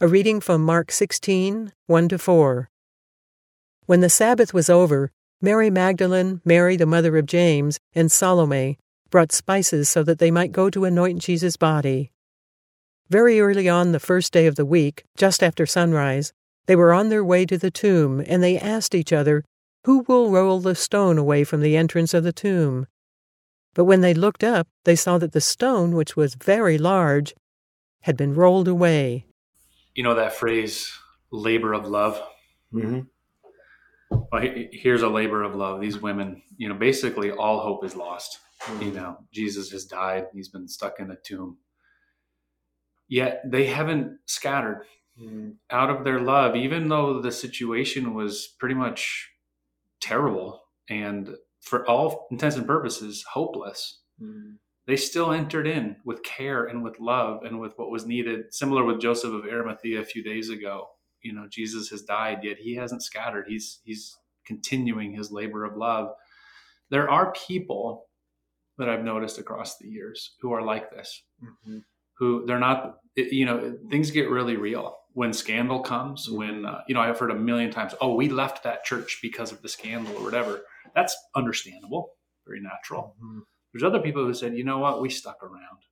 A reading from Mark 16, 1 to 4. When the Sabbath was over, Mary Magdalene, Mary the mother of James, and Salome brought spices so that they might go to anoint Jesus' body. Very early on the first day of the week, just after sunrise, they were on their way to the tomb, and they asked each other, Who will roll the stone away from the entrance of the tomb? But when they looked up, they saw that the stone, which was very large, had been rolled away you know that phrase labor of love? Mm-hmm. well here's a labor of love. These women you know basically all hope is lost. Mm-hmm. you know jesus has died. He's been stuck in a tomb. Yet they haven't scattered mm-hmm. out of their love even though the situation was pretty much terrible and for all intents and purposes hopeless. Mm-hmm they still entered in with care and with love and with what was needed. Similar with Joseph of Arimathea a few days ago. You know, Jesus has died, yet he hasn't scattered. He's he's continuing his labor of love. There are people that I've noticed across the years who are like this. Mm-hmm. Who they're not, you know, things get really real when scandal comes. Mm-hmm. When uh, you know, I've heard a million times, "Oh, we left that church because of the scandal or whatever." That's understandable, very natural. Mm-hmm there's other people who said, you know what, we stuck around.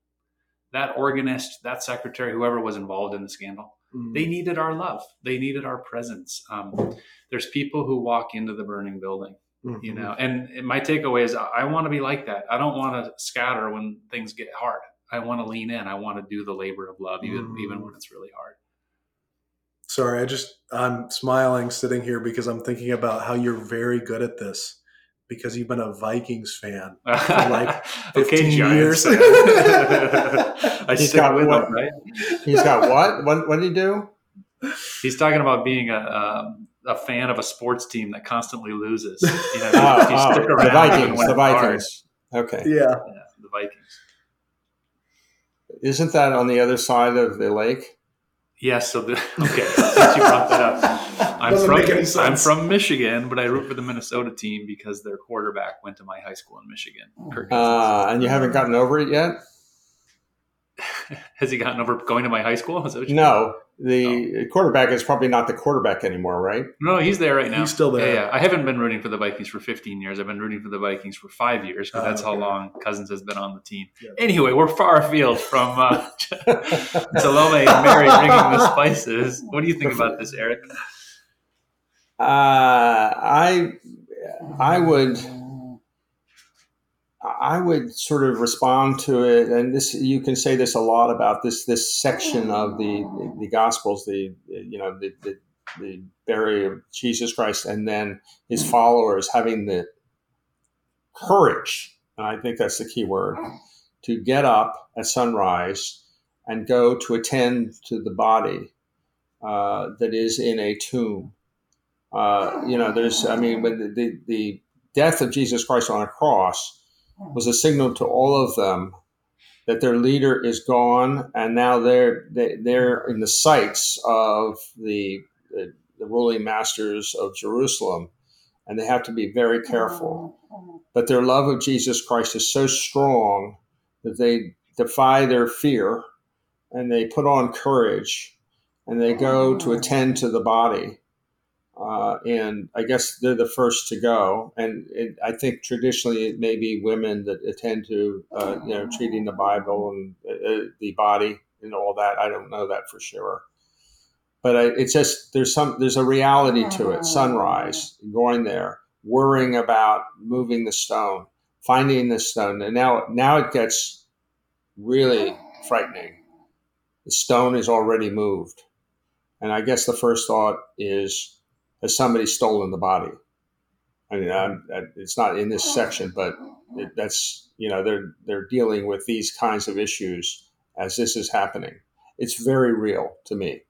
That organist, that secretary, whoever was involved in the scandal, mm. they needed our love. They needed our presence. Um, there's people who walk into the burning building, mm-hmm. you know, and my takeaway is I want to be like that. I don't want to scatter when things get hard. I want to lean in. I want to do the labor of love, even mm. even when it's really hard. Sorry, I just I'm smiling sitting here because I'm thinking about how you're very good at this because you've been a Vikings fan for like 15 okay, years. I he's got what, him, right? He's got what? What, what did he do? He's talking about being a, a, a fan of a sports team that constantly loses. You know, oh, oh, the Vikings. The Vikings. Okay. Yeah. yeah. The Vikings. Isn't that on the other side of the lake? Yes. So the, okay, since you brought that up, I'm from I'm from Michigan, but I root for the Minnesota team because their quarterback went to my high school in Michigan. Uh, and you haven't gotten over it yet. Has he gotten over going to my high school? no, the oh. quarterback is probably not the quarterback anymore, right? No, he's there right now. He's still there. Yeah, yeah. I haven't been rooting for the Vikings for 15 years. I've been rooting for the Vikings for five years because that's okay. how long Cousins has been on the team. Yeah. Anyway, we're far afield from uh, Salome and Mary bringing the spices. What do you think about this, Eric? Uh, I I would I would sort of respond to it, and this you can say this a lot about this this section of the the Gospels, the you know the the, the burial of Jesus Christ, and then his followers having the courage, and I think that's the key word, to get up at sunrise and go to attend to the body uh, that is in a tomb. Uh, you know, there's, I mean, when the, the, the death of Jesus Christ on a cross was a signal to all of them that their leader is gone, and now they're they, are they are in the sights of the, the, the ruling masters of Jerusalem, and they have to be very careful. Mm-hmm. But their love of Jesus Christ is so strong that they defy their fear, and they put on courage, and they go to mm-hmm. attend to the body uh, and I guess they're the first to go. And it, I think traditionally it may be women that attend to, uh, you know, treating the Bible and uh, uh, the body and all that. I don't know that for sure, but I, it's just there's some there's a reality to it. Sunrise, going there, worrying about moving the stone, finding the stone, and now now it gets really frightening. The stone is already moved, and I guess the first thought is has somebody stolen the body? I mean, I'm, it's not in this section, but it, that's you know they're they're dealing with these kinds of issues as this is happening. It's very real to me.